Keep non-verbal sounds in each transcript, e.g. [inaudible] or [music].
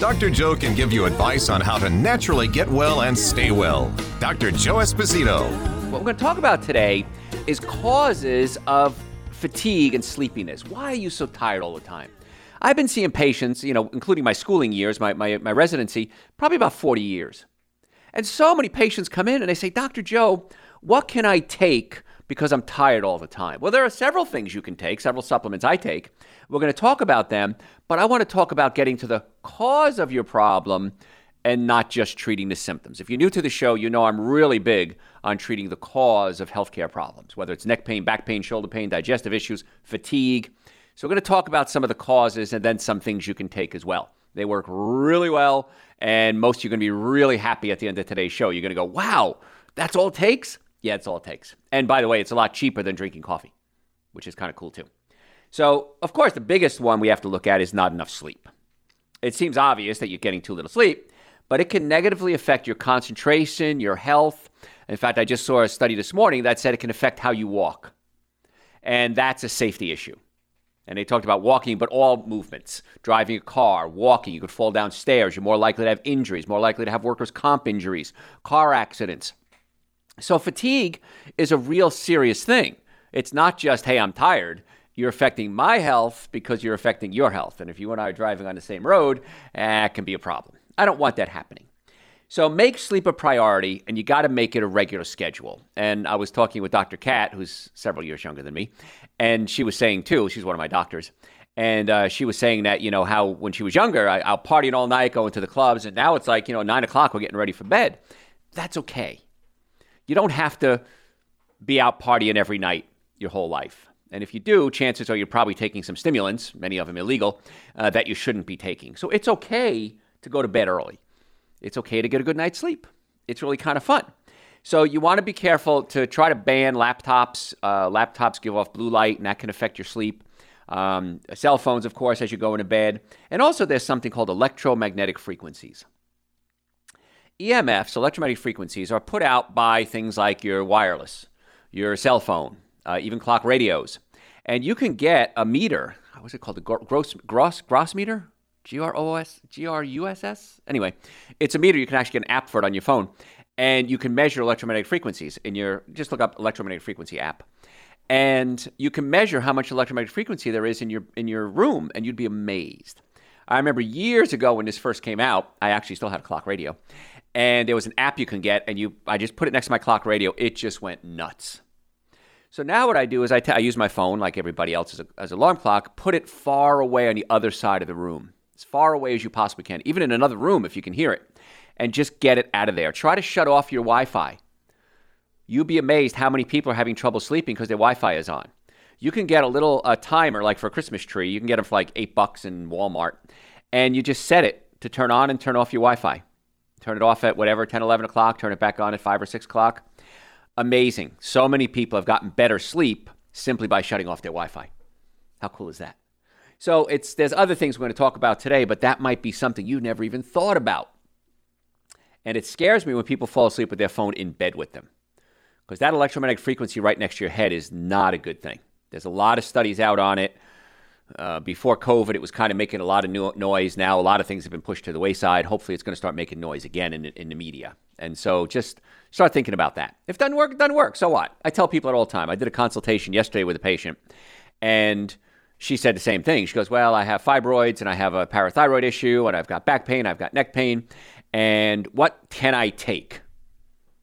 Dr. Joe can give you advice on how to naturally get well and stay well. Dr. Joe Esposito. What we're going to talk about today is causes of fatigue and sleepiness. Why are you so tired all the time? I've been seeing patients, you know, including my schooling years, my, my, my residency, probably about 40 years. And so many patients come in and they say, Dr. Joe, what can I take because I'm tired all the time? Well, there are several things you can take, several supplements I take. We're going to talk about them, but I want to talk about getting to the cause of your problem and not just treating the symptoms. If you're new to the show, you know I'm really big on treating the cause of healthcare problems, whether it's neck pain, back pain, shoulder pain, digestive issues, fatigue. So, we're going to talk about some of the causes and then some things you can take as well. They work really well, and most of you are going to be really happy at the end of today's show. You're going to go, wow, that's all it takes? Yeah, it's all it takes. And by the way, it's a lot cheaper than drinking coffee, which is kind of cool too. So, of course, the biggest one we have to look at is not enough sleep. It seems obvious that you're getting too little sleep, but it can negatively affect your concentration, your health. In fact, I just saw a study this morning that said it can affect how you walk. And that's a safety issue. And they talked about walking, but all movements driving a car, walking, you could fall downstairs, you're more likely to have injuries, more likely to have workers' comp injuries, car accidents. So, fatigue is a real serious thing. It's not just, hey, I'm tired. You're affecting my health because you're affecting your health. And if you and I are driving on the same road, that eh, can be a problem. I don't want that happening. So make sleep a priority, and you got to make it a regular schedule. And I was talking with Dr. Kat, who's several years younger than me, and she was saying too, she's one of my doctors, and uh, she was saying that you know how when she was younger, I, I'll partying all night, going to the clubs, and now it's like you know nine o'clock, we're getting ready for bed. That's okay. You don't have to be out partying every night your whole life. And if you do, chances are you're probably taking some stimulants, many of them illegal, uh, that you shouldn't be taking. So it's okay to go to bed early. It's okay to get a good night's sleep. It's really kind of fun. So you want to be careful to try to ban laptops. Uh, laptops give off blue light, and that can affect your sleep. Um, cell phones, of course, as you go into bed. And also, there's something called electromagnetic frequencies. EMFs, electromagnetic frequencies, are put out by things like your wireless, your cell phone, uh, even clock radios. And you can get a meter. What's it called? The gross, gross, gross meter? G R O S G R U S S? Anyway, it's a meter. You can actually get an app for it on your phone. And you can measure electromagnetic frequencies in your, just look up electromagnetic frequency app. And you can measure how much electromagnetic frequency there is in your, in your room, and you'd be amazed. I remember years ago when this first came out, I actually still had a clock radio and there was an app you can get, and you I just put it next to my clock radio. It just went nuts. So now what I do is I, t- I use my phone like everybody else as, an alarm clock, put it far away on the other side of the room, as far away as you possibly can, even in another room if you can hear it, and just get it out of there. Try to shut off your Wi-Fi. You'd be amazed how many people are having trouble sleeping because their Wi-Fi is on. You can get a little a timer like for a Christmas tree. You can get them for like eight bucks in Walmart, and you just set it to turn on and turn off your Wi-Fi. Turn it off at whatever, 10, 11 o'clock, turn it back on at 5 or 6 o'clock. Amazing. So many people have gotten better sleep simply by shutting off their Wi Fi. How cool is that? So it's there's other things we're going to talk about today, but that might be something you never even thought about. And it scares me when people fall asleep with their phone in bed with them. Because that electromagnetic frequency right next to your head is not a good thing. There's a lot of studies out on it. Uh, before COVID, it was kind of making a lot of no- noise. Now, a lot of things have been pushed to the wayside. Hopefully, it's going to start making noise again in, in the media. And so just start thinking about that. If it doesn't work, it doesn't work. So what? I tell people at all time. I did a consultation yesterday with a patient, and she said the same thing. She goes, Well, I have fibroids, and I have a parathyroid issue, and I've got back pain, I've got neck pain. And what can I take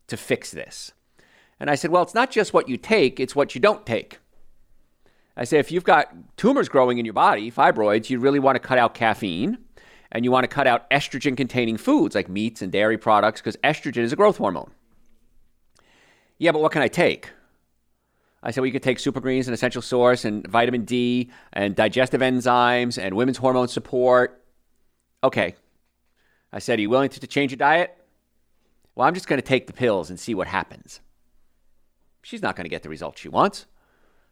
to fix this? And I said, Well, it's not just what you take, it's what you don't take. I say if you've got tumors growing in your body, fibroids, you really want to cut out caffeine and you want to cut out estrogen containing foods like meats and dairy products because estrogen is a growth hormone. Yeah, but what can I take? I said, well, you could take super greens, an essential source, and vitamin D, and digestive enzymes, and women's hormone support. Okay. I said, are you willing to, to change your diet? well, I'm just going to take the pills and see what happens. She's not going to get the results she wants.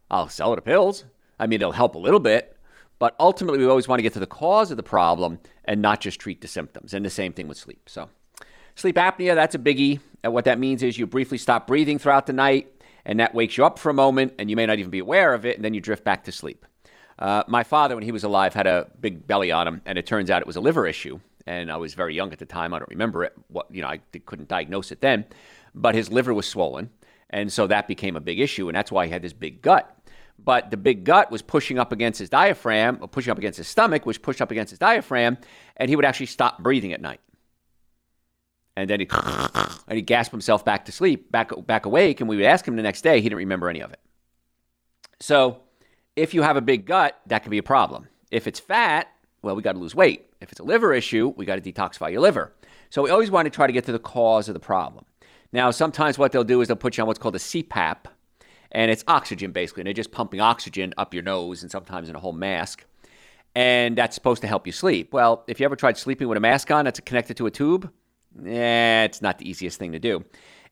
I'll sell her the pills. I mean, it'll help a little bit, but ultimately, we always want to get to the cause of the problem and not just treat the symptoms. And the same thing with sleep. So, sleep apnea, that's a biggie. And what that means is you briefly stop breathing throughout the night, and that wakes you up for a moment, and you may not even be aware of it, and then you drift back to sleep. Uh, my father, when he was alive, had a big belly on him, and it turns out it was a liver issue. And I was very young at the time. I don't remember it. What you know, I couldn't diagnose it then, but his liver was swollen, and so that became a big issue, and that's why he had this big gut but the big gut was pushing up against his diaphragm, or pushing up against his stomach, which pushed up against his diaphragm, and he would actually stop breathing at night. And then he [laughs] and he gasped himself back to sleep, back back awake, and we would ask him the next day. He didn't remember any of it. So, if you have a big gut, that can be a problem. If it's fat, well, we got to lose weight. If it's a liver issue, we got to detoxify your liver. So we always want to try to get to the cause of the problem. Now, sometimes what they'll do is they'll put you on what's called a CPAP, and it's oxygen basically. And they're just pumping oxygen up your nose and sometimes in a whole mask. And that's supposed to help you sleep. Well, if you ever tried sleeping with a mask on that's connected to a tube, eh, it's not the easiest thing to do.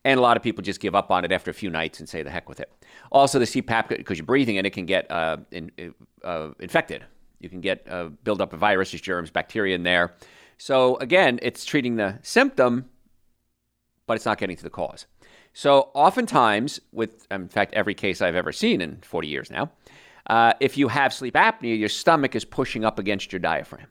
And a lot of people just give up on it after a few nights and say the heck with it. Also, the CPAP, because you're breathing in it, can get uh, in, uh, infected. You can get uh, build up of viruses, germs, bacteria in there. So again, it's treating the symptom, but it's not getting to the cause. So, oftentimes, with in fact every case I've ever seen in 40 years now, uh, if you have sleep apnea, your stomach is pushing up against your diaphragm.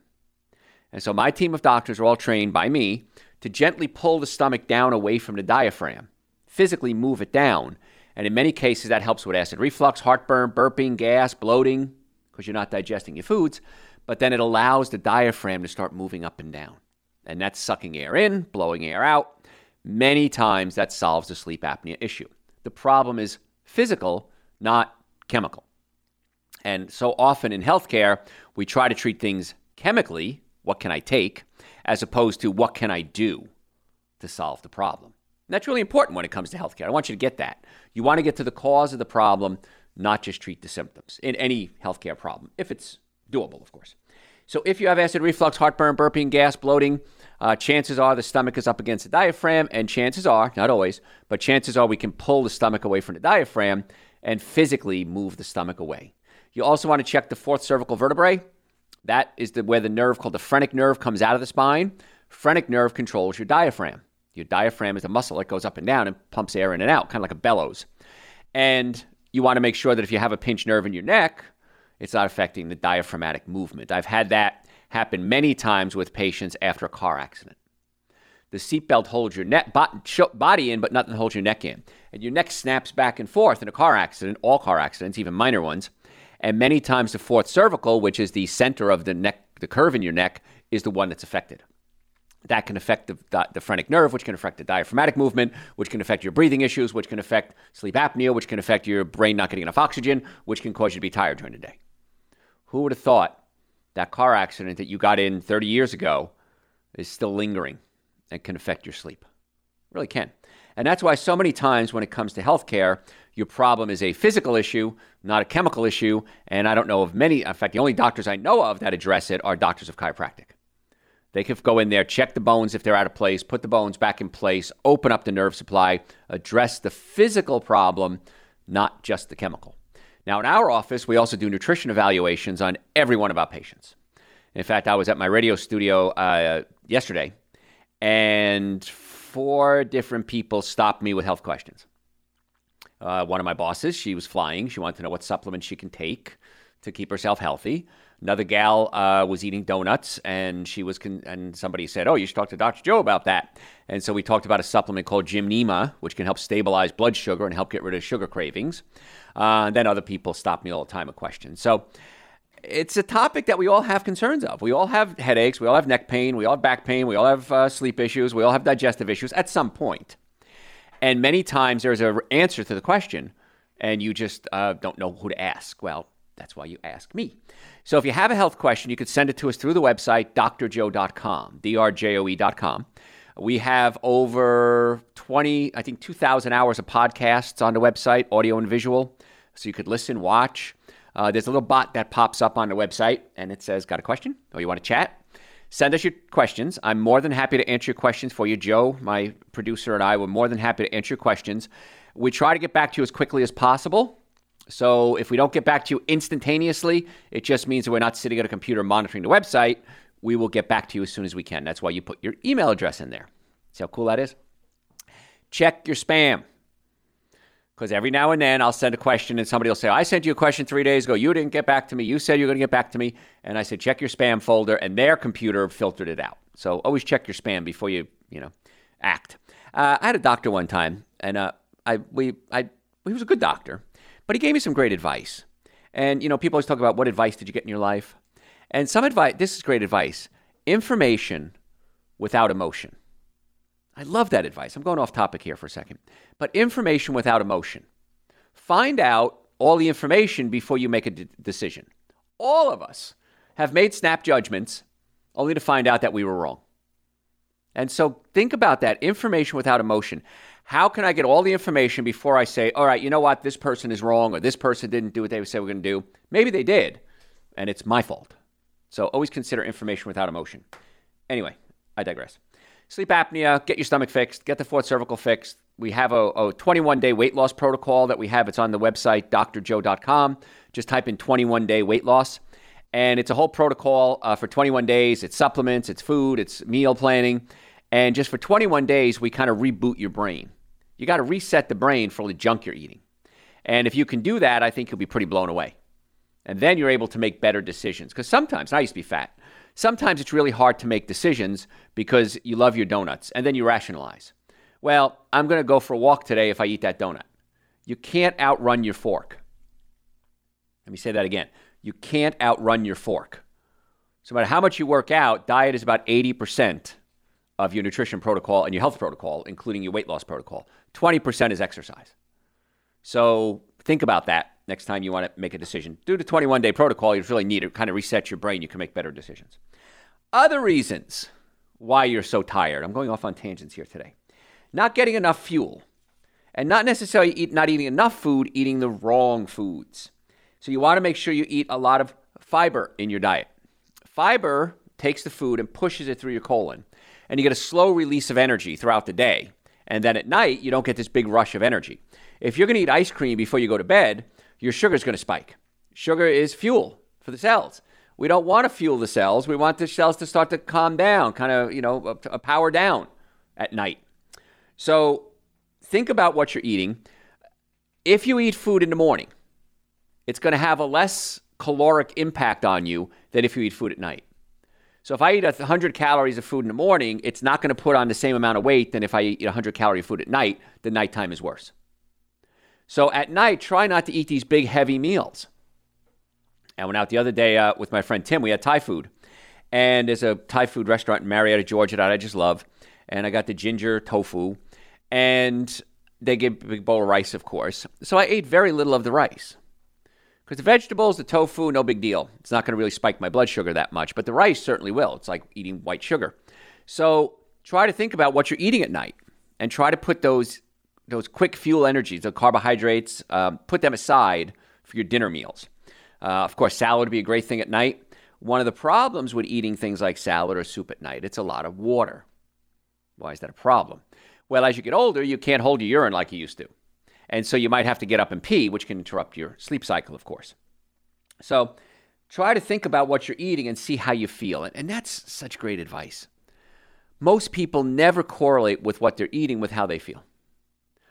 And so, my team of doctors are all trained by me to gently pull the stomach down away from the diaphragm, physically move it down. And in many cases, that helps with acid reflux, heartburn, burping, gas, bloating, because you're not digesting your foods. But then it allows the diaphragm to start moving up and down. And that's sucking air in, blowing air out. Many times that solves the sleep apnea issue. The problem is physical, not chemical. And so often in healthcare, we try to treat things chemically, what can I take, as opposed to what can I do to solve the problem. And that's really important when it comes to healthcare. I want you to get that. You want to get to the cause of the problem, not just treat the symptoms in any healthcare problem, if it's doable, of course. So if you have acid reflux, heartburn, burping, gas, bloating, uh, chances are the stomach is up against the diaphragm, and chances are, not always, but chances are we can pull the stomach away from the diaphragm and physically move the stomach away. You also want to check the fourth cervical vertebrae. That is the, where the nerve called the phrenic nerve comes out of the spine. Phrenic nerve controls your diaphragm. Your diaphragm is a muscle that goes up and down and pumps air in and out, kind of like a bellows. And you want to make sure that if you have a pinched nerve in your neck, it's not affecting the diaphragmatic movement. I've had that happen many times with patients after a car accident. The seatbelt holds your neck, body in, but nothing holds your neck in. And your neck snaps back and forth in a car accident, all car accidents, even minor ones. And many times the fourth cervical, which is the center of the neck, the curve in your neck, is the one that's affected. That can affect the, the, the phrenic nerve, which can affect the diaphragmatic movement, which can affect your breathing issues, which can affect sleep apnea, which can affect your brain not getting enough oxygen, which can cause you to be tired during the day. Who would have thought that car accident that you got in 30 years ago is still lingering and can affect your sleep. It really can. And that's why so many times when it comes to healthcare, your problem is a physical issue, not a chemical issue. And I don't know of many, in fact, the only doctors I know of that address it are doctors of chiropractic. They can go in there, check the bones if they're out of place, put the bones back in place, open up the nerve supply, address the physical problem, not just the chemical. Now, in our office, we also do nutrition evaluations on every one of our patients. In fact, I was at my radio studio uh, yesterday, and four different people stopped me with health questions. Uh, one of my bosses, she was flying. She wanted to know what supplements she can take to keep herself healthy. Another gal uh, was eating donuts, and she was con- and somebody said, "Oh, you should talk to Dr. Joe about that." And so we talked about a supplement called Gymnema, which can help stabilize blood sugar and help get rid of sugar cravings. Uh, then other people stop me all the time with questions. So it's a topic that we all have concerns of. We all have headaches, we all have neck pain, we all have back pain, we all have uh, sleep issues, we all have digestive issues at some point. And many times there's an answer to the question, and you just uh, don't know who to ask. Well, that's why you ask me. So if you have a health question, you could send it to us through the website, drjoe.com, drjoe.com. We have over 20, I think 2,000 hours of podcasts on the website, audio and visual. So you could listen, watch. Uh, there's a little bot that pops up on the website and it says, Got a question? Or you want to chat? Send us your questions. I'm more than happy to answer your questions for you. Joe, my producer, and I were more than happy to answer your questions. We try to get back to you as quickly as possible. So if we don't get back to you instantaneously, it just means that we're not sitting at a computer monitoring the website. We will get back to you as soon as we can. That's why you put your email address in there. See how cool that is? Check your spam. Because every now and then I'll send a question and somebody will say, I sent you a question three days ago. You didn't get back to me. You said you were going to get back to me. And I said, check your spam folder. And their computer filtered it out. So always check your spam before you, you know, act. Uh, I had a doctor one time, and uh, I, we, I, he was a good doctor, but he gave me some great advice. And, you know, people always talk about what advice did you get in your life? And some advice, this is great advice information without emotion. I love that advice. I'm going off topic here for a second. But information without emotion. Find out all the information before you make a d- decision. All of us have made snap judgments only to find out that we were wrong. And so think about that information without emotion. How can I get all the information before I say, all right, you know what, this person is wrong or this person didn't do what they said we're going to do? Maybe they did, and it's my fault. So always consider information without emotion. Anyway, I digress. Sleep apnea, get your stomach fixed, get the fourth cervical fixed. We have a, a 21 day weight loss protocol that we have. It's on the website, drjoe.com. Just type in 21 day weight loss. And it's a whole protocol uh, for 21 days. It's supplements, it's food, it's meal planning. And just for 21 days, we kind of reboot your brain. You got to reset the brain for all the junk you're eating. And if you can do that, I think you'll be pretty blown away. And then you're able to make better decisions. Because sometimes, I used to be fat, sometimes it's really hard to make decisions because you love your donuts and then you rationalize. Well, I'm going to go for a walk today if I eat that donut. You can't outrun your fork. Let me say that again. You can't outrun your fork. So, no matter how much you work out, diet is about 80% of your nutrition protocol and your health protocol, including your weight loss protocol. 20% is exercise. So, think about that next time you want to make a decision. Do the 21 day protocol, you really need to kind of reset your brain. You can make better decisions. Other reasons why you're so tired. I'm going off on tangents here today. Not getting enough fuel, and not necessarily eat, not eating enough food, eating the wrong foods. So you want to make sure you eat a lot of fiber in your diet. Fiber takes the food and pushes it through your colon, and you get a slow release of energy throughout the day. And then at night, you don't get this big rush of energy. If you're going to eat ice cream before you go to bed, your sugar is going to spike. Sugar is fuel for the cells. We don't want to fuel the cells. We want the cells to start to calm down, kind of, you know, a uh, power down at night. So think about what you're eating. If you eat food in the morning, it's going to have a less caloric impact on you than if you eat food at night. So if I eat 100 calories of food in the morning, it's not going to put on the same amount of weight than if I eat 100 calorie food at night. The nighttime is worse. So at night, try not to eat these big, heavy meals. I went out the other day uh, with my friend Tim. We had Thai food. And there's a Thai food restaurant in Marietta, Georgia that I just love. And I got the ginger tofu. And they give a big bowl of rice, of course. So I ate very little of the rice. Because the vegetables, the tofu, no big deal. It's not going to really spike my blood sugar that much. But the rice certainly will. It's like eating white sugar. So try to think about what you're eating at night and try to put those those quick fuel energies, the carbohydrates, um, put them aside for your dinner meals. Uh, of course, salad would be a great thing at night. One of the problems with eating things like salad or soup at night, it's a lot of water. Why is that a problem? Well, as you get older, you can't hold your urine like you used to. And so you might have to get up and pee, which can interrupt your sleep cycle, of course. So try to think about what you're eating and see how you feel. And that's such great advice. Most people never correlate with what they're eating with how they feel.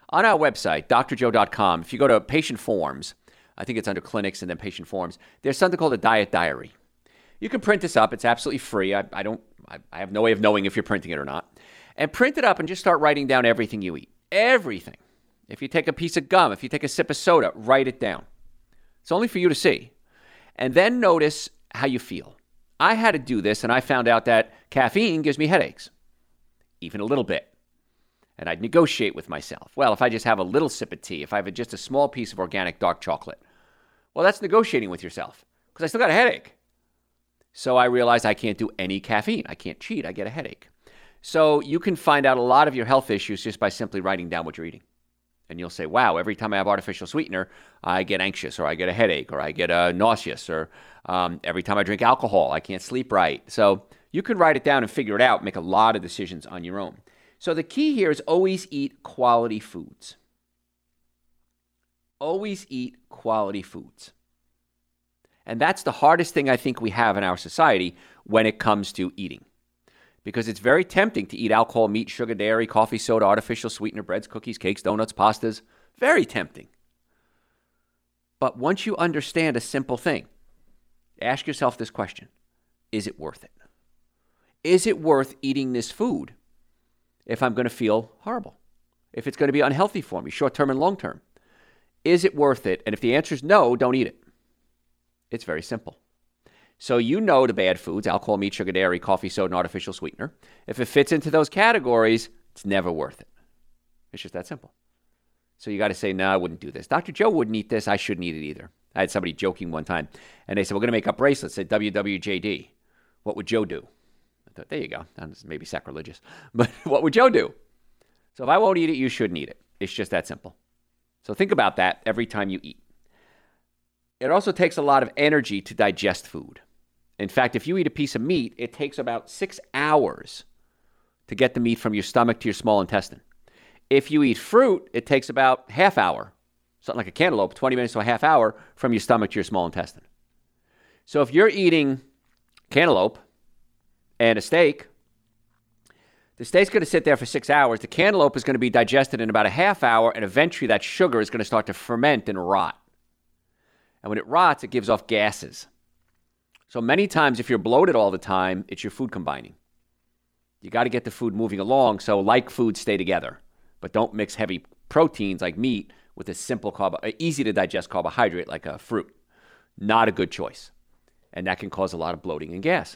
On our website, drjoe.com, if you go to patient forms, I think it's under clinics and then patient forms, there's something called a diet diary. You can print this up. It's absolutely free. I, I don't, I, I have no way of knowing if you're printing it or not. And print it up and just start writing down everything you eat. Everything. If you take a piece of gum, if you take a sip of soda, write it down. It's only for you to see. And then notice how you feel. I had to do this and I found out that caffeine gives me headaches, even a little bit and I'd negotiate with myself. Well, if I just have a little sip of tea, if I have just a small piece of organic dark chocolate, well, that's negotiating with yourself because I still got a headache. So I realized I can't do any caffeine. I can't cheat. I get a headache. So you can find out a lot of your health issues just by simply writing down what you're eating. And you'll say, wow, every time I have artificial sweetener, I get anxious or I get a headache or I get uh, nauseous or um, every time I drink alcohol, I can't sleep right. So You can write it down and figure it out, make a lot of decisions on your own. So the key here is always eat quality foods. Always eat quality foods. And that's the hardest thing I think we have in our society when it comes to eating. Because it's very tempting to eat alcohol, meat, sugar, dairy, coffee, soda, artificial sweetener, breads, cookies, cakes, donuts, pastas. Very tempting. But once you understand a simple thing, ask yourself this question Is it worth it? Is it worth eating this food if I'm going to feel horrible? If it's going to be unhealthy for me, short term and long term? Is it worth it? And if the answer is no, don't eat it. It's very simple. So you know the bad foods alcohol, meat, sugar, dairy, coffee, soda, and artificial sweetener. If it fits into those categories, it's never worth it. It's just that simple. So you got to say, no, I wouldn't do this. Dr. Joe wouldn't eat this. I shouldn't eat it either. I had somebody joking one time, and they said, We're going to make up bracelets at WWJD. What would Joe do? I thought, There you go. That's maybe sacrilegious. [laughs] But what would Joe do? So if I won't eat it, you shouldn't eat it. It's just that simple. So think about that every time you eat. It also takes a lot of energy to digest food. In fact, if you eat a piece of meat, it takes about six hours to get the meat from your stomach to your small intestine. If you eat fruit, it takes about half hour, something like a cantaloupe, 20 minutes to a half hour from your stomach to your small intestine. So if you're eating cantaloupe and a steak, the steak's going to sit there for six hours. The cantaloupe is going to be digested in about a half hour, and eventually that sugar is going to start to ferment and rot. And when it rots, it gives off gases. So many times, if you're bloated all the time, it's your food combining. You got to get the food moving along so like foods stay together but don't mix heavy proteins like meat with a simple carb, easy to digest carbohydrate like a fruit. Not a good choice. And that can cause a lot of bloating and gas.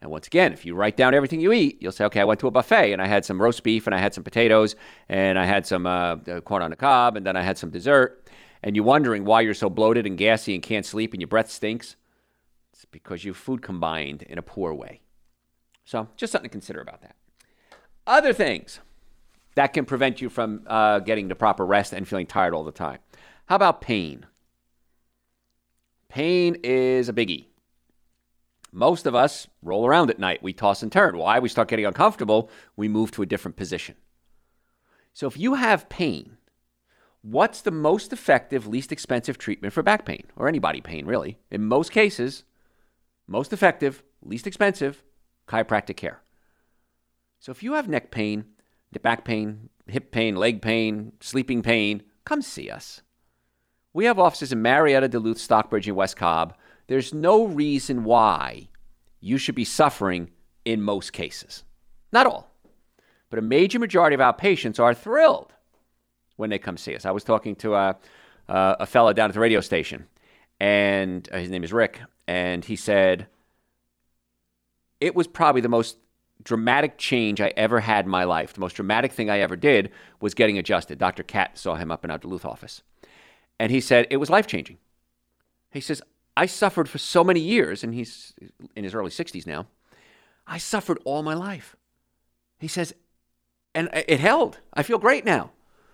And once again, if you write down everything you eat, you'll say, okay, I went to a buffet and I had some roast beef and I had some potatoes and I had some uh, corn on the cob and then I had some dessert. And you're wondering why you're so bloated and gassy and can't sleep and your breath stinks. It's because your food combined in a poor way. So just something to consider about that. Other things that can prevent you from uh, getting the proper rest and feeling tired all the time. How about pain? Pain is a biggie. Most of us roll around at night. We toss and turn. Why? We start getting uncomfortable. We move to a different position. So if you have pain, what's the most effective, least expensive treatment for back pain or any body pain, really? In most cases, most effective, least expensive, chiropractic care. So if you have neck pain, back pain, hip pain, leg pain, sleeping pain, come see us. We have offices in Marietta, Duluth, Stockbridge, and West Cobb. There's no reason why you should be suffering in most cases. Not all, but a major majority of our patients are thrilled when they come see us. I was talking to a, a, a fellow down at the radio station, and uh, his name is Rick, and he said, it was probably the most dramatic change I ever had in my life. The most dramatic thing I ever did was getting adjusted. Dr. Cat saw him up in our Duluth office. And he said it was life changing. He says, I suffered for so many years, and he's in his early 60s now. I suffered all my life. He says, and it held. I feel great now.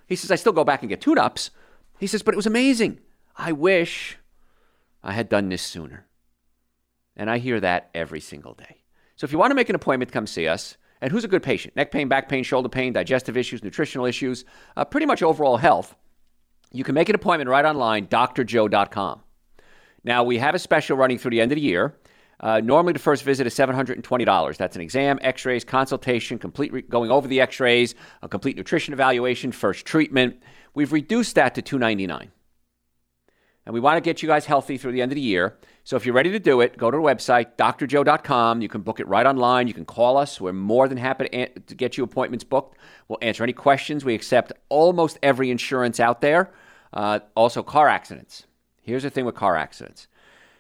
He says, I still go back and get tune ups. He says, but it was amazing. I wish I had done this sooner. And I hear that every single day. So if you want to make an appointment, come see us. And who's a good patient? Neck pain, back pain, shoulder pain, digestive issues, nutritional issues, uh, pretty much overall health. You can make an appointment right online, drjoe.com. Now, we have a special running through the end of the year. Uh, normally, the first visit is $720. That's an exam, x rays, consultation, complete re- going over the x rays, a complete nutrition evaluation, first treatment. We've reduced that to $299 and we want to get you guys healthy through the end of the year. So if you're ready to do it, go to the website, drjoe.com. You can book it right online. You can call us. We're more than happy to, an- to get you appointments booked. We'll answer any questions. We accept almost every insurance out there. Uh, also, car accidents. Here's the thing with car accidents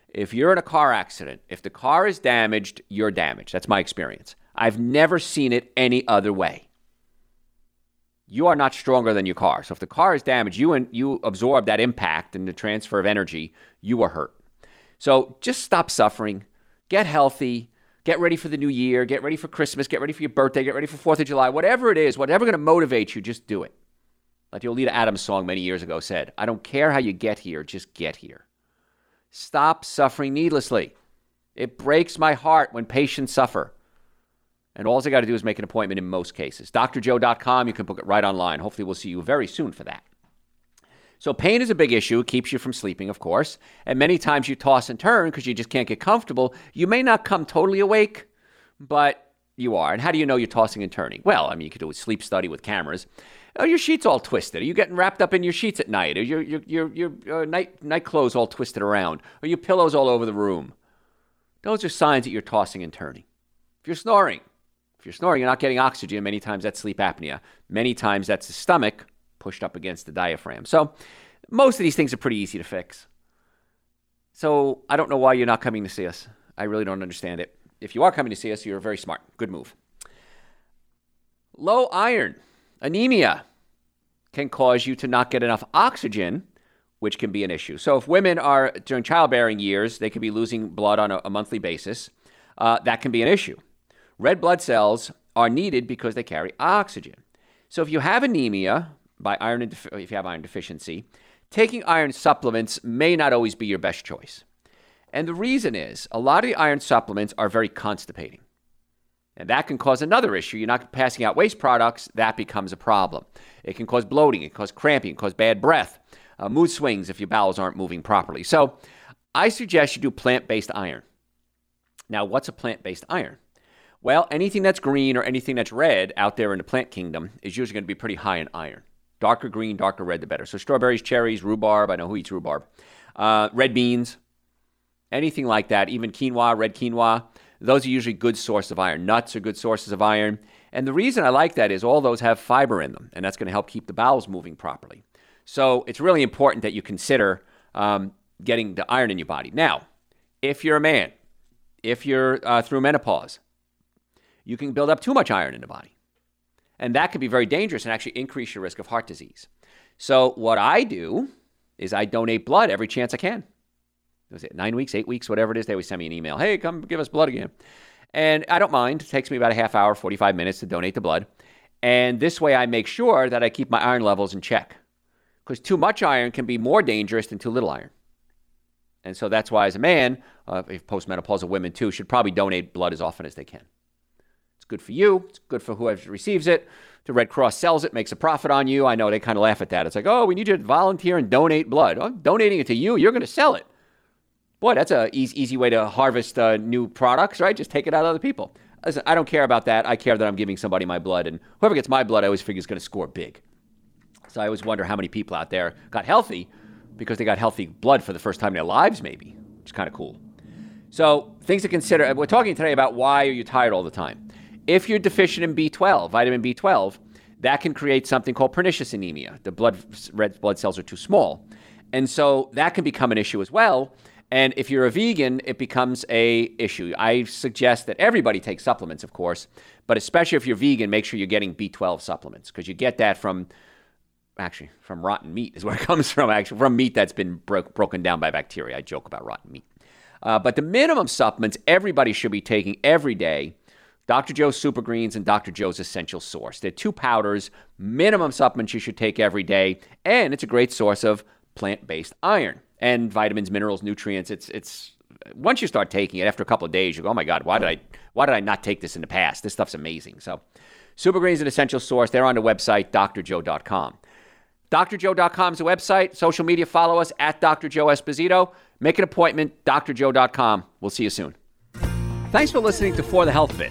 if you're in a car accident, if the car is damaged, you're damaged. That's my experience. I've never seen it any other way you are not stronger than your car. So if the car is damaged, you and you absorb that impact and the transfer of energy, you are hurt. So just stop suffering, get healthy, get ready for the new year, get ready for Christmas, get ready for your birthday, get ready for 4th of July, whatever it is, whatever going to motivate you, just do it. Like the Oleta Adams song many years ago said, I don't care how you get here, just get here. Stop suffering needlessly. It breaks my heart when patients suffer. And all I got to do is make an appointment in most cases. drjoe.com, you can book it right online. Hopefully, we'll see you very soon for that. So, pain is a big issue. It keeps you from sleeping, of course. And many times you toss and turn because you just can't get comfortable. You may not come totally awake, but you are. And how do you know you're tossing and turning? Well, I mean, you could do a sleep study with cameras. Are your sheets all twisted. Are you getting wrapped up in your sheets at night? Are your your your, your uh, night night clothes all twisted around? Are your pillows all over the room? Those are signs that you're tossing and turning. If you're snoring, if you're snoring, you're not getting oxygen. Many times that's sleep apnea. Many times that's the stomach pushed up against the diaphragm. So most of these things are pretty easy to fix. So I don't know why you're not coming to see us. I really don't understand it. If you are coming to see us, you're very smart. Good move. Low iron, anemia, can cause you to not get enough oxygen, which can be an issue. So if women are during childbearing years, they could be losing blood on a, a monthly basis. Uh, that can be an issue. Red blood cells are needed because they carry oxygen. So if you have anemia by iron, if you have iron deficiency, taking iron supplements may not always be your best choice. And the reason is a lot of the iron supplements are very constipating. And that can cause another issue. You're not passing out waste products, that becomes a problem. It can cause bloating, it can cause cramping, it can cause bad breath, uh, mood swings if your bowels aren't moving properly. So I suggest you do plant based iron. Now, what's a plant based iron? Well, anything that's green or anything that's red out there in the plant kingdom is usually going to be pretty high in iron. Darker green, darker red, the better. So strawberries, cherries, rhubarb. I know who eats rhubarb. Uh, red beans, anything like that. Even quinoa, red quinoa. Those are usually good sources of iron. Nuts are good sources of iron. And the reason I like that is all those have fiber in them, and that's going to help keep the bowels moving properly. So it's really important that you consider um, getting the iron in your body. Now, if you're a man, if you're uh, through menopause, you can build up too much iron in the body. And that can be very dangerous and actually increase your risk of heart disease. So, what I do is I donate blood every chance I can. Was it nine weeks, eight weeks, whatever it is? They always send me an email. Hey, come give us blood again. And I don't mind. It takes me about a half hour, 45 minutes to donate the blood. And this way I make sure that I keep my iron levels in check. Because too much iron can be more dangerous than too little iron. And so that's why, as a man, uh, postmenopausal women too, should probably donate blood as often as they can. Good for you. It's good for whoever receives it. The Red Cross sells it, makes a profit on you. I know they kind of laugh at that. It's like, oh, we need you to volunteer and donate blood. I'm donating it to you. You're going to sell it. Boy, that's an easy, easy way to harvest uh, new products, right? Just take it out of other people. Listen, I don't care about that. I care that I'm giving somebody my blood. And whoever gets my blood, I always figure is going to score big. So I always wonder how many people out there got healthy because they got healthy blood for the first time in their lives, maybe, which is kind of cool. So things to consider. We're talking today about why are you tired all the time. If you're deficient in B12, vitamin B12, that can create something called pernicious anemia. The blood red blood cells are too small. And so that can become an issue as well. And if you're a vegan, it becomes a issue. I suggest that everybody take supplements, of course, but especially if you're vegan, make sure you're getting B12 supplements because you get that from actually from rotten meat is where [laughs] it comes from. Actually, from meat that's been bro- broken down by bacteria. I joke about rotten meat, uh, but the minimum supplements everybody should be taking every day Dr. Joe's Super Greens and Dr. Joe's Essential Source. They're two powders, minimum supplements you should take every day, and it's a great source of plant-based iron and vitamins, minerals, nutrients. It's it's once you start taking it after a couple of days, you go, "Oh my god, why did I why did I not take this in the past? This stuff's amazing." So, Super Greens and Essential Source, they're on the website drjoe.com. drjoe.com is the website. Social media, follow us at Dr. Joe Esposito. Make an appointment, drjoe.com. We'll see you soon. Thanks for listening to For the Health of It.